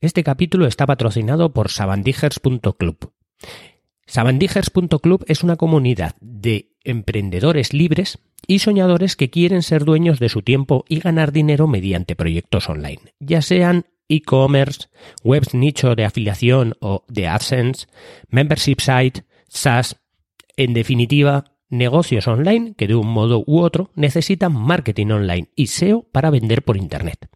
Este capítulo está patrocinado por sabandijers.club. Sabandijers.club es una comunidad de emprendedores libres y soñadores que quieren ser dueños de su tiempo y ganar dinero mediante proyectos online, ya sean e-commerce, webs nicho de afiliación o de AdSense, membership site, SaaS, en definitiva, negocios online que de un modo u otro necesitan marketing online y SEO para vender por Internet.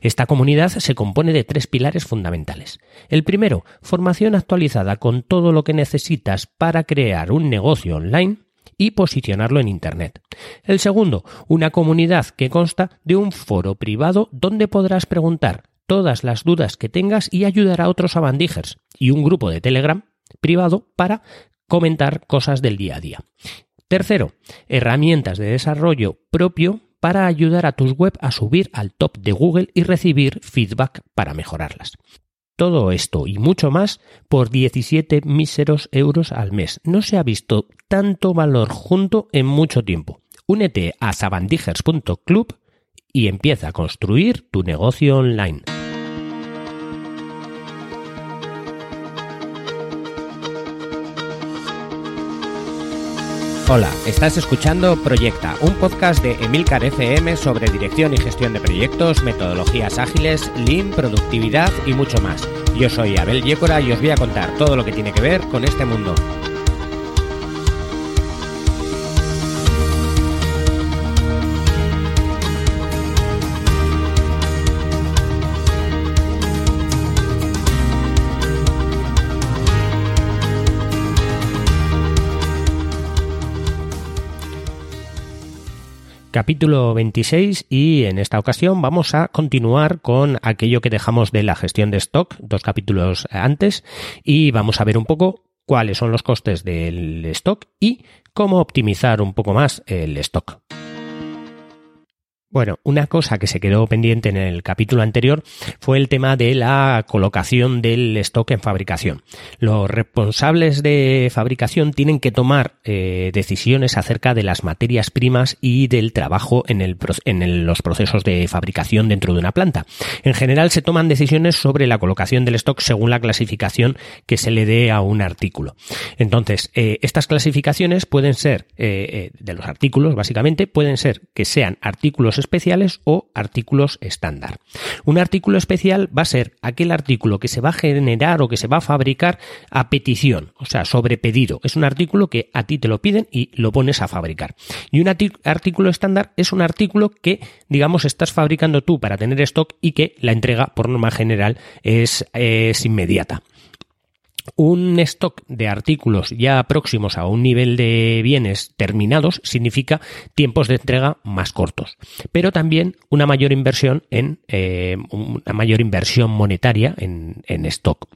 Esta comunidad se compone de tres pilares fundamentales. El primero, formación actualizada con todo lo que necesitas para crear un negocio online y posicionarlo en Internet. El segundo, una comunidad que consta de un foro privado donde podrás preguntar todas las dudas que tengas y ayudar a otros abandijers y un grupo de Telegram privado para comentar cosas del día a día. Tercero, herramientas de desarrollo propio para ayudar a tus web a subir al top de Google y recibir feedback para mejorarlas. Todo esto y mucho más por 17 míseros euros al mes. No se ha visto tanto valor junto en mucho tiempo. Únete a sabandijers.club y empieza a construir tu negocio online. Hola, estás escuchando Proyecta, un podcast de Emilcar FM sobre dirección y gestión de proyectos, metodologías ágiles, lean, productividad y mucho más. Yo soy Abel Yécora y os voy a contar todo lo que tiene que ver con este mundo. Capítulo 26 y en esta ocasión vamos a continuar con aquello que dejamos de la gestión de stock dos capítulos antes y vamos a ver un poco cuáles son los costes del stock y cómo optimizar un poco más el stock. Bueno, una cosa que se quedó pendiente en el capítulo anterior fue el tema de la colocación del stock en fabricación. Los responsables de fabricación tienen que tomar eh, decisiones acerca de las materias primas y del trabajo en, el, en los procesos de fabricación dentro de una planta. En general se toman decisiones sobre la colocación del stock según la clasificación que se le dé a un artículo. Entonces, eh, estas clasificaciones pueden ser, eh, de los artículos básicamente, pueden ser que sean artículos especiales o artículos estándar. Un artículo especial va a ser aquel artículo que se va a generar o que se va a fabricar a petición, o sea, sobre pedido. Es un artículo que a ti te lo piden y lo pones a fabricar. Y un artículo estándar es un artículo que, digamos, estás fabricando tú para tener stock y que la entrega, por norma general, es, es inmediata un stock de artículos ya próximos a un nivel de bienes terminados significa tiempos de entrega más cortos, pero también una mayor inversión en eh, una mayor inversión monetaria en, en stock.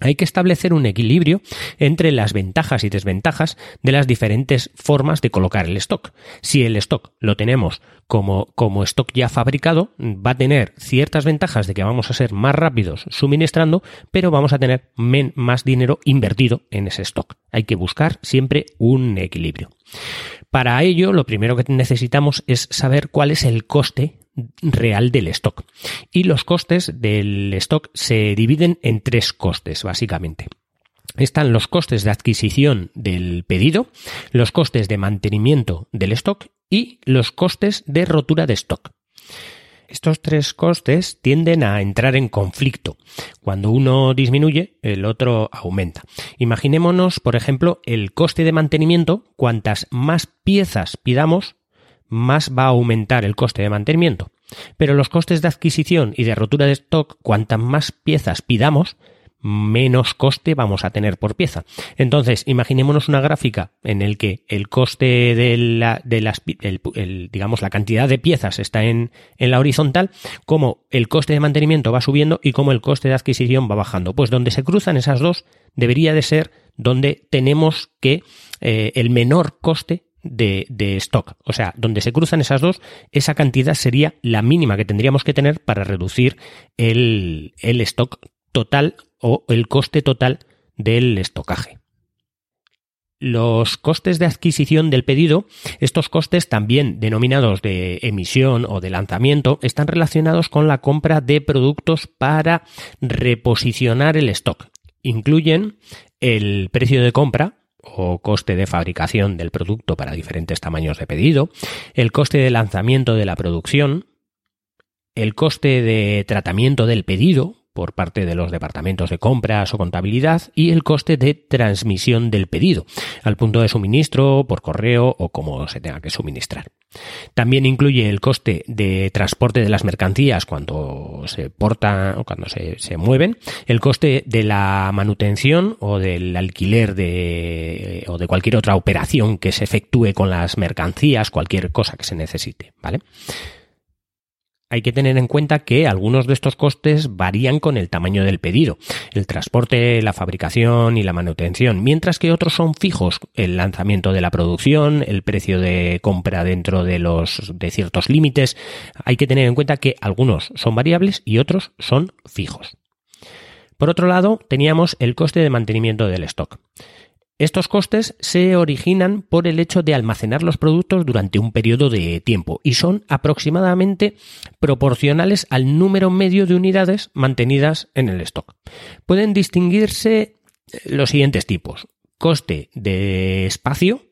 Hay que establecer un equilibrio entre las ventajas y desventajas de las diferentes formas de colocar el stock. Si el stock lo tenemos como, como stock ya fabricado, va a tener ciertas ventajas de que vamos a ser más rápidos suministrando, pero vamos a tener más dinero invertido en ese stock. Hay que buscar siempre un equilibrio. Para ello, lo primero que necesitamos es saber cuál es el coste real del stock. Y los costes del stock se dividen en tres costes, básicamente. Están los costes de adquisición del pedido, los costes de mantenimiento del stock y los costes de rotura de stock. Estos tres costes tienden a entrar en conflicto. Cuando uno disminuye, el otro aumenta. Imaginémonos, por ejemplo, el coste de mantenimiento. Cuantas más piezas pidamos, más va a aumentar el coste de mantenimiento. Pero los costes de adquisición y de rotura de stock, cuantas más piezas pidamos, menos coste vamos a tener por pieza. Entonces, imaginémonos una gráfica en el que el coste de la, de las, digamos, la cantidad de piezas está en, en, la horizontal, como el coste de mantenimiento va subiendo y como el coste de adquisición va bajando. Pues donde se cruzan esas dos debería de ser donde tenemos que eh, el menor coste de, de, stock. O sea, donde se cruzan esas dos, esa cantidad sería la mínima que tendríamos que tener para reducir el, el stock total o el coste total del estocaje. Los costes de adquisición del pedido, estos costes también denominados de emisión o de lanzamiento, están relacionados con la compra de productos para reposicionar el stock. Incluyen el precio de compra, o coste de fabricación del producto para diferentes tamaños de pedido, el coste de lanzamiento de la producción, el coste de tratamiento del pedido por parte de los departamentos de compras o contabilidad y el coste de transmisión del pedido al punto de suministro, por correo o como se tenga que suministrar. También incluye el coste de transporte de las mercancías cuando se portan o cuando se, se mueven, el coste de la manutención o del alquiler de, o de cualquier otra operación que se efectúe con las mercancías, cualquier cosa que se necesite, ¿vale? Hay que tener en cuenta que algunos de estos costes varían con el tamaño del pedido, el transporte, la fabricación y la manutención, mientras que otros son fijos, el lanzamiento de la producción, el precio de compra dentro de los de ciertos límites. Hay que tener en cuenta que algunos son variables y otros son fijos. Por otro lado, teníamos el coste de mantenimiento del stock. Estos costes se originan por el hecho de almacenar los productos durante un periodo de tiempo y son aproximadamente proporcionales al número medio de unidades mantenidas en el stock. Pueden distinguirse los siguientes tipos. Coste de espacio,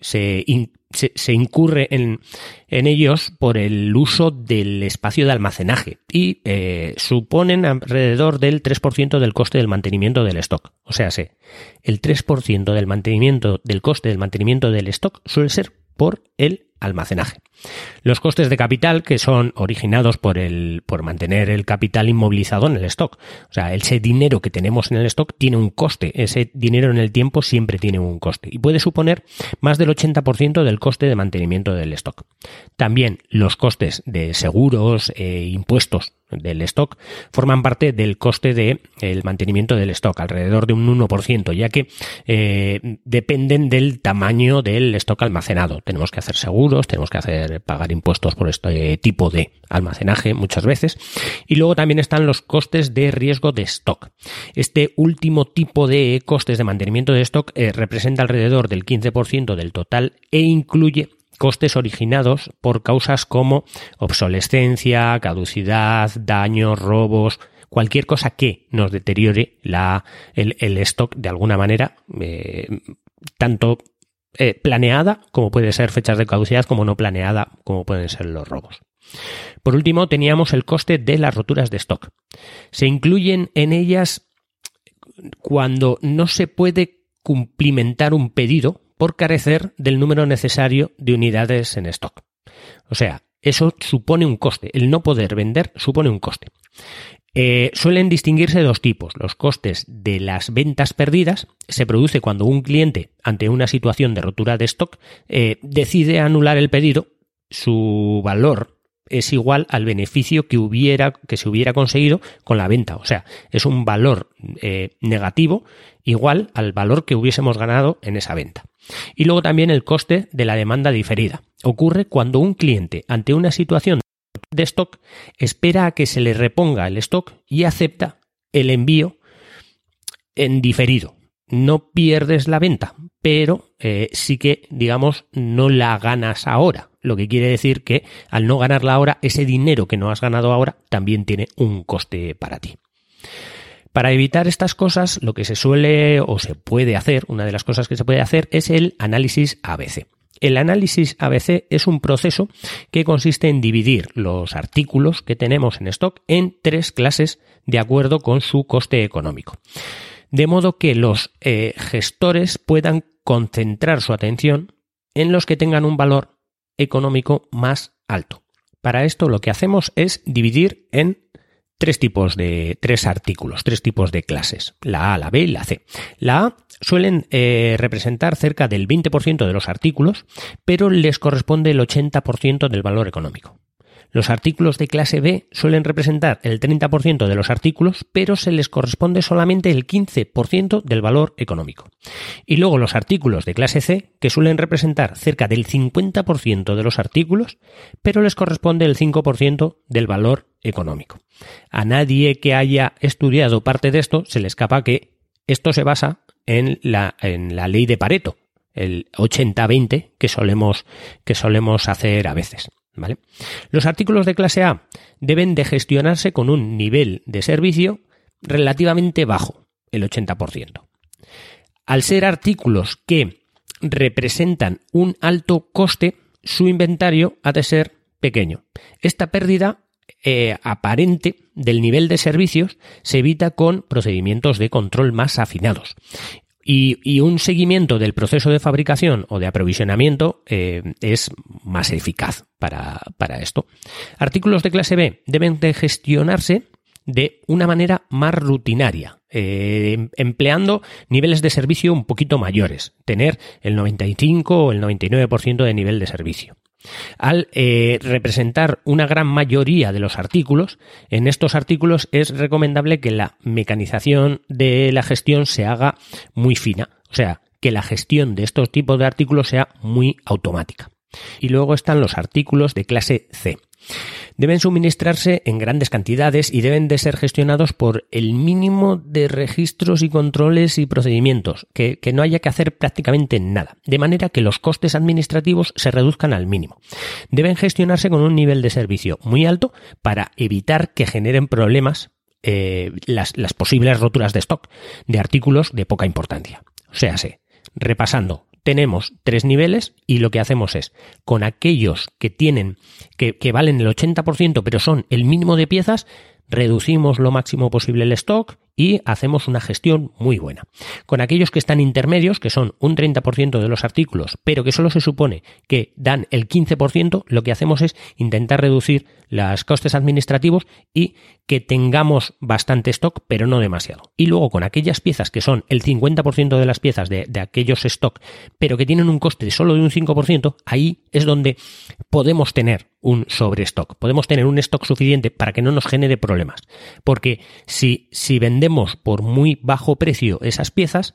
se, se, incurre en, ellos por el uso del espacio de almacenaje y eh, suponen alrededor del 3% del coste del mantenimiento del stock. O sea, el 3% del mantenimiento del coste del mantenimiento del stock suele ser por el almacenaje. Los costes de capital que son originados por el por mantener el capital inmovilizado en el stock. O sea, ese dinero que tenemos en el stock tiene un coste, ese dinero en el tiempo siempre tiene un coste y puede suponer más del 80% del coste de mantenimiento del stock. También los costes de seguros e impuestos del stock forman parte del coste de el mantenimiento del stock, alrededor de un 1%, ya que eh, dependen del tamaño del stock almacenado. Tenemos que hacer seguros, tenemos que hacer pagar impuestos por este tipo de almacenaje muchas veces. Y luego también están los costes de riesgo de stock. Este último tipo de costes de mantenimiento de stock eh, representa alrededor del 15% del total e incluye costes originados por causas como obsolescencia, caducidad, daños, robos, cualquier cosa que nos deteriore la, el, stock de alguna manera, eh, tanto eh, planeada como puede ser fechas de caducidad, como no planeada, como pueden ser los robos. Por último, teníamos el coste de las roturas de stock. Se incluyen en ellas cuando no se puede cumplimentar un pedido por carecer del número necesario de unidades en stock. O sea, eso supone un coste. El no poder vender supone un coste. Eh, suelen distinguirse dos tipos. Los costes de las ventas perdidas se produce cuando un cliente, ante una situación de rotura de stock, eh, decide anular el pedido. Su valor es igual al beneficio que hubiera que se hubiera conseguido con la venta. O sea, es un valor eh, negativo igual al valor que hubiésemos ganado en esa venta. Y luego también el coste de la demanda diferida. Ocurre cuando un cliente ante una situación de stock espera a que se le reponga el stock y acepta el envío en diferido. No pierdes la venta, pero eh, sí que, digamos, no la ganas ahora. Lo que quiere decir que al no ganarla ahora, ese dinero que no has ganado ahora también tiene un coste para ti. Para evitar estas cosas, lo que se suele o se puede hacer, una de las cosas que se puede hacer es el análisis ABC. El análisis ABC es un proceso que consiste en dividir los artículos que tenemos en stock en tres clases de acuerdo con su coste económico. De modo que los eh, gestores puedan concentrar su atención en los que tengan un valor económico más alto. Para esto lo que hacemos es dividir en tres tipos de, tres artículos, tres tipos de clases, la A, la B y la C. La suelen eh, representar cerca del 20% de los artículos, pero les corresponde el 80% del valor económico. Los artículos de clase B suelen representar el 30% de los artículos, pero se les corresponde solamente el 15% del valor económico. Y luego los artículos de clase C, que suelen representar cerca del 50% de los artículos, pero les corresponde el 5% del valor económico. A nadie que haya estudiado parte de esto se le escapa que esto se basa en la, en la ley de Pareto, el 80-20 que solemos, que solemos hacer a veces. ¿vale? Los artículos de clase A deben de gestionarse con un nivel de servicio relativamente bajo, el 80%. Al ser artículos que representan un alto coste, su inventario ha de ser pequeño. Esta pérdida eh, aparente del nivel de servicios se evita con procedimientos de control más afinados. Y, un seguimiento del proceso de fabricación o de aprovisionamiento eh, es más eficaz para, para, esto. Artículos de clase B deben de gestionarse de una manera más rutinaria, eh, empleando niveles de servicio un poquito mayores, tener el 95 o el 99% de nivel de servicio. Al eh, representar una gran mayoría de los artículos, en estos artículos es recomendable que la mecanización de la gestión se haga muy fina, o sea, que la gestión de estos tipos de artículos sea muy automática. Y luego están los artículos de clase C. Deben suministrarse en grandes cantidades y deben de ser gestionados por el mínimo de registros y controles y procedimientos, que, no haya que hacer prácticamente nada, de manera que los costes administrativos se reduzcan al mínimo. Deben gestionarse con un nivel de servicio muy alto para evitar que generen problemas eh, las, las posibles roturas de stock de artículos de poca importancia. O sea, repasando, tenemos tres niveles y lo que hacemos es, con aquellos que tienen, que, que valen el 80%, pero son el mínimo de piezas, reducimos lo máximo posible el stock y hacemos una gestión muy buena. Con aquellos que están intermedios, que son un 30% de los artículos, pero que solo se supone que dan el 15%, lo que hacemos es intentar reducir los costes administrativos y que tengamos bastante stock, pero no demasiado. Y luego con aquellas piezas que son el 50% de las piezas de, de aquellos stock, pero que tienen un coste solo de un 5%, ahí es donde podemos tener un sobrestock. Podemos tener un stock suficiente para que no nos genere problemas. Porque si, si vendemos por muy bajo precio esas piezas,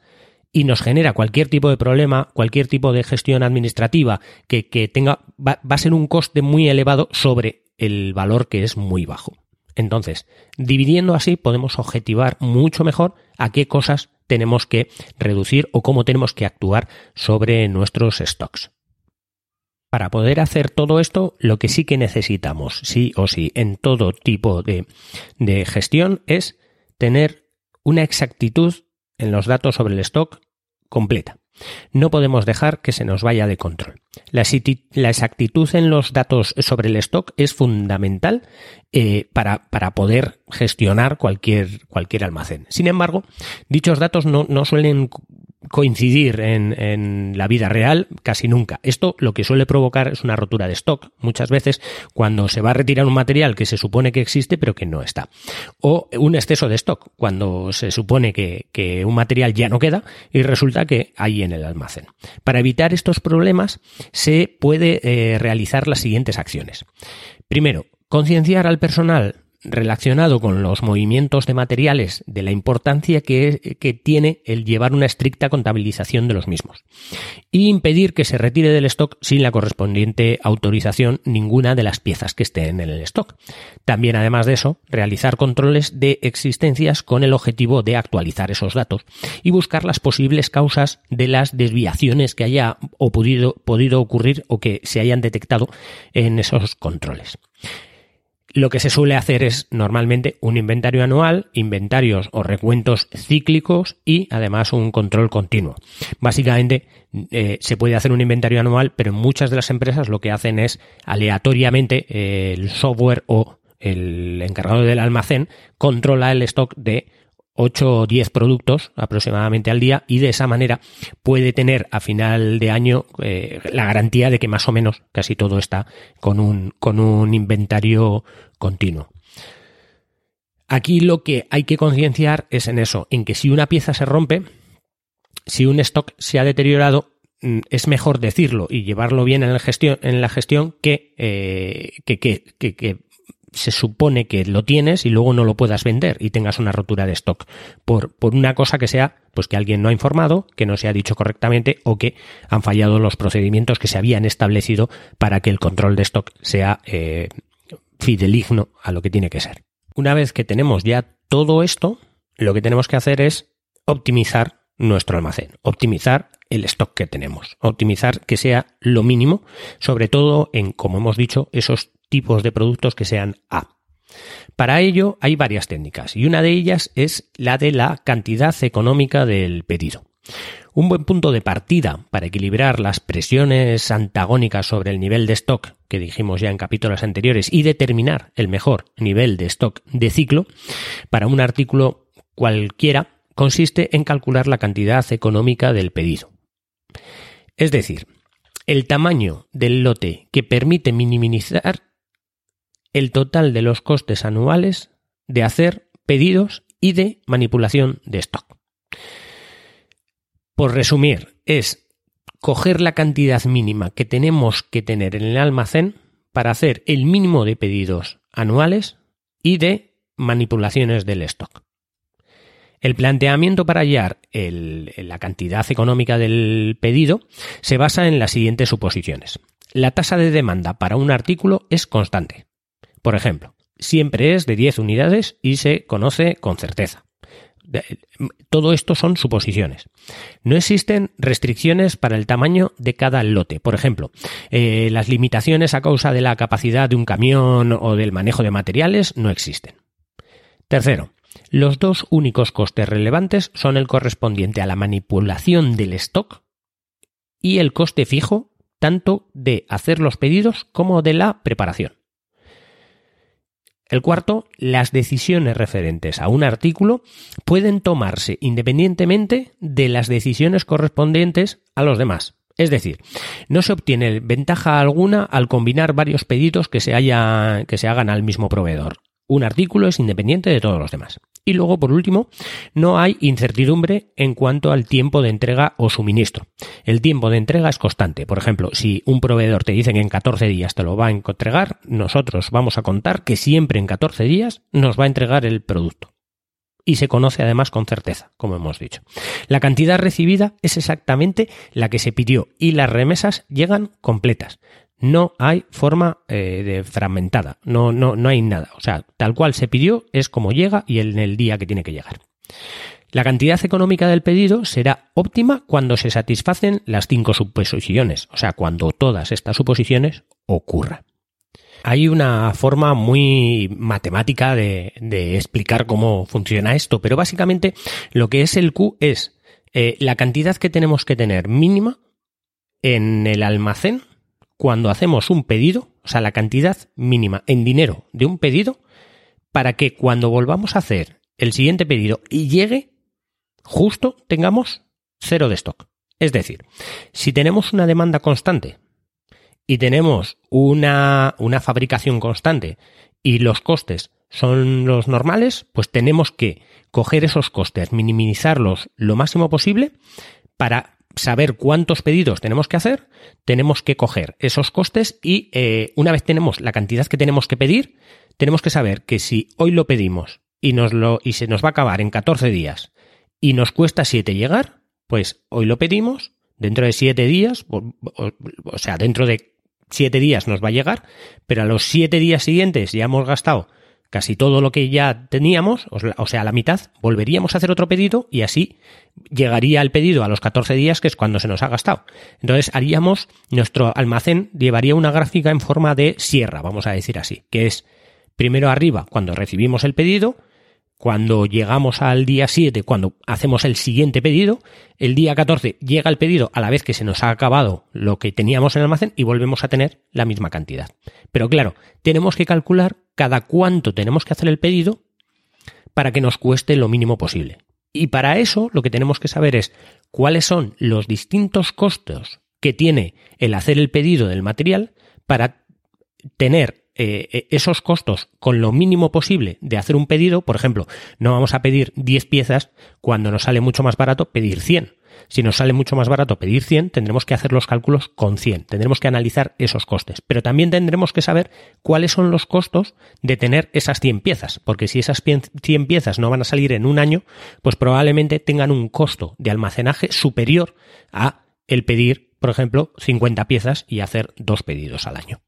y nos genera cualquier tipo de problema, cualquier tipo de gestión administrativa que, tenga, va, va, a ser un coste muy elevado sobre el valor que es muy bajo. Entonces, dividiendo así podemos objetivar mucho mejor a qué cosas tenemos que reducir o cómo tenemos que actuar sobre nuestros stocks. Para poder hacer todo esto, lo que sí que necesitamos, sí o sí, en todo tipo de, de gestión, es tener una exactitud en los datos sobre el stock completa. No podemos dejar que se nos vaya de control. La, exactitud en los datos sobre el stock es fundamental eh, para, para, poder gestionar cualquier, cualquier almacén. Sin embargo, dichos datos no, no suelen coincidir en, en, la vida real casi nunca. Esto lo que suele provocar es una rotura de stock, muchas veces cuando se va a retirar un material que se supone que existe pero que no está. O un exceso de stock, cuando se supone que, que un material ya no queda y resulta que hay en el almacén. Para evitar estos problemas se puede eh, realizar las siguientes acciones. Primero, concienciar al personal relacionado con los movimientos de materiales, de la importancia que, tiene el llevar una estricta contabilización de los mismos. Y impedir que se retire del stock sin la correspondiente autorización ninguna de las piezas que estén en el stock. También, además de eso, realizar controles de existencias con el objetivo de actualizar esos datos y buscar las posibles causas de las desviaciones que haya o podido ocurrir o que se hayan detectado en esos controles. Lo que se suele hacer es normalmente un inventario anual, inventarios o recuentos cíclicos y además un control continuo. Básicamente eh, se puede hacer un inventario anual, pero en muchas de las empresas lo que hacen es aleatoriamente el software o el encargado del almacén controla el stock de 8 o 10 productos aproximadamente al día y de esa manera puede tener a final de año eh, la garantía de que más o menos casi todo está con un, con un inventario continuo. Aquí lo que hay que concienciar es en eso, en que si una pieza se rompe, si un stock se ha deteriorado, mm, es mejor decirlo y llevarlo bien en la gestión, eh, que, que, que, se supone que lo tienes y luego no lo puedas vender y tengas una rotura de stock por, por una cosa que sea pues que alguien no ha informado, que no se ha dicho correctamente o que han fallado los procedimientos que se habían establecido para que el control de stock sea eh, fideligno a lo que tiene que ser. Una vez que tenemos ya todo esto, lo que tenemos que hacer es optimizar nuestro almacén, optimizar el stock que tenemos, optimizar que sea lo mínimo, sobre todo en, como hemos dicho, esos tipos de productos que sean A. Para ello hay varias técnicas y una de ellas es la de la cantidad económica del pedido. Un buen punto de partida para equilibrar las presiones antagónicas sobre el nivel de stock que dijimos ya en capítulos anteriores y determinar el mejor nivel de stock de ciclo para un artículo cualquiera consiste en calcular la cantidad económica del pedido. Es decir, el tamaño del lote que permite minimizar el total de los costes anuales de hacer pedidos y de manipulación de stock. Por resumir, es coger la cantidad mínima que tenemos que tener en el almacén para hacer el mínimo de pedidos anuales y de manipulaciones del stock. El planteamiento para hallar la cantidad económica del pedido se basa en las siguientes suposiciones. La tasa de demanda para un artículo es constante. Por ejemplo, siempre es de 10 unidades y se conoce con certeza. Todo esto son suposiciones. No existen restricciones para el tamaño de cada lote. Por ejemplo, eh, las limitaciones a causa de la capacidad de un camión o del manejo de materiales no existen. Tercero, los dos únicos costes relevantes son el correspondiente a la manipulación del stock y el coste fijo tanto de hacer los pedidos como de la preparación. El cuarto, las decisiones referentes a un artículo pueden tomarse independientemente de las decisiones correspondientes a los demás. Es decir, no se obtiene ventaja alguna al combinar varios pedidos que se, que se hagan al mismo proveedor. Un artículo es independiente de todos los demás. Y luego, por último, no hay incertidumbre en cuanto al tiempo de entrega o suministro. El tiempo de entrega es constante. Por ejemplo, si un proveedor te dice que en 14 días te lo va a entregar, nosotros vamos a contar que siempre en 14 días nos va a entregar el producto. Y se conoce además con certeza, como hemos dicho. La cantidad recibida es exactamente la que se pidió y las remesas llegan completas no hay forma eh, de fragmentada, no, no, no hay nada. O sea, tal cual se pidió es como llega y en el día que tiene que llegar. La cantidad económica del pedido será óptima cuando se satisfacen las cinco suposiciones, o sea, cuando todas estas suposiciones ocurran. Hay una forma muy matemática de, explicar cómo funciona esto, pero básicamente lo que es el Q es eh, la cantidad que tenemos que tener mínima en el almacén cuando hacemos un pedido, o sea, la cantidad mínima en dinero de un pedido, para que cuando volvamos a hacer el siguiente pedido y llegue, justo tengamos cero de stock. Es decir, si tenemos una demanda constante y tenemos una, una fabricación constante y los costes son los normales, pues tenemos que coger esos costes, minimizarlos lo máximo posible para saber cuántos pedidos tenemos que hacer, tenemos que coger esos costes y eh, una vez tenemos la cantidad que tenemos que pedir, tenemos que saber que si hoy lo pedimos y, nos lo, y se nos va a acabar en 14 días y nos cuesta 7 llegar, pues hoy lo pedimos, dentro de 7 días, o, o, sea, dentro de 7 días nos va a llegar, pero a los 7 días siguientes ya hemos gastado casi todo lo que ya teníamos, o sea, la mitad, volveríamos a hacer otro pedido y así llegaría el pedido a los 14 días, que es cuando se nos ha gastado. Entonces haríamos, nuestro almacén llevaría una gráfica en forma de sierra, vamos a decir así, que es primero arriba cuando recibimos el pedido, cuando llegamos al día 7, cuando hacemos el siguiente pedido, el día 14 llega el pedido a la vez que se nos ha acabado lo que teníamos en el almacén y volvemos a tener la misma cantidad. Pero claro, tenemos que calcular cada cuánto tenemos que hacer el pedido para que nos cueste lo mínimo posible. Y para eso lo que tenemos que saber es cuáles son los distintos costos que tiene el hacer el pedido del material para tener eh, eh, esos costos con lo mínimo posible de hacer un pedido, por ejemplo, no vamos a pedir 10 piezas cuando nos sale mucho más barato pedir 100. Si nos sale mucho más barato pedir 100, tendremos que hacer los cálculos con 100. Tendremos que analizar esos costes. Pero también tendremos que saber cuáles son los costos de tener esas 100 piezas. Porque si esas 100 piezas no van a salir en un año, pues probablemente tengan un costo de almacenaje superior a el pedir, por ejemplo, 50 piezas y hacer dos pedidos al año.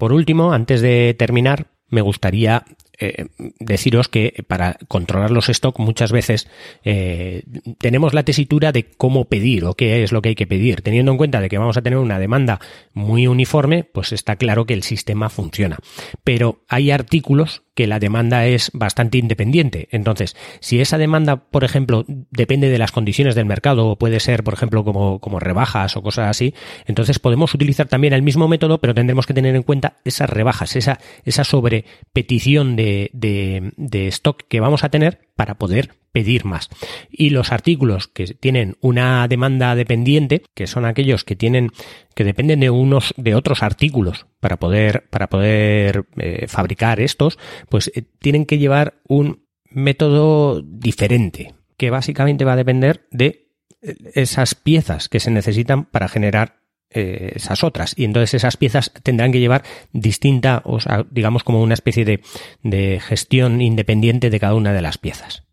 Por último, antes de terminar, me gustaría eh, deciros que para controlar los stock muchas veces eh, tenemos la tesitura de cómo pedir o qué es lo que hay que pedir. Teniendo en cuenta de que vamos a tener una demanda muy uniforme, pues está claro que el sistema funciona. Pero hay artículos que la demanda es bastante independiente. Entonces, si esa demanda, por ejemplo, depende de las condiciones del mercado o puede ser, por ejemplo, como, como rebajas o cosas así, entonces podemos utilizar también el mismo método, pero tendremos que tener en cuenta esas rebajas, esa, esa sobrepetición de, de, stock que vamos a tener para poder pedir más. Y los artículos que tienen una demanda dependiente, que son aquellos que tienen, que dependen de unos, de otros artículos para poder, para poder eh, fabricar estos, pues eh, tienen que llevar un método diferente, que básicamente va a depender de eh, esas piezas que se necesitan para generar esas otras. Y entonces esas piezas tendrán que llevar distinta, o sea, digamos como una especie de, de gestión independiente de cada una de las piezas.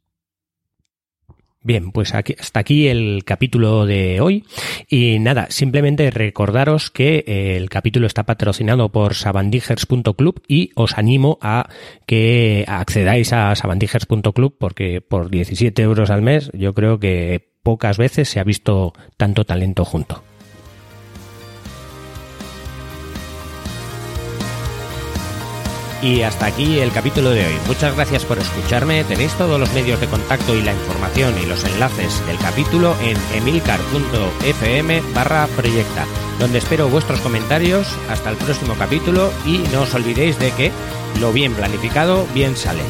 Bien, pues aquí, hasta aquí el capítulo de hoy. Y nada, simplemente recordaros que eh, el capítulo está patrocinado por sabandijers.club y os animo a que accedáis a sabandijers.club porque por 17 euros al mes yo creo que pocas veces se ha visto tanto talento junto. Y hasta aquí el capítulo de hoy. Muchas gracias por escucharme. Tenéis todos los medios de contacto y la información y los enlaces del capítulo en emilcar.fm barra proyecta, donde espero vuestros comentarios. Hasta el próximo capítulo y no os olvidéis de que lo bien planificado bien sale.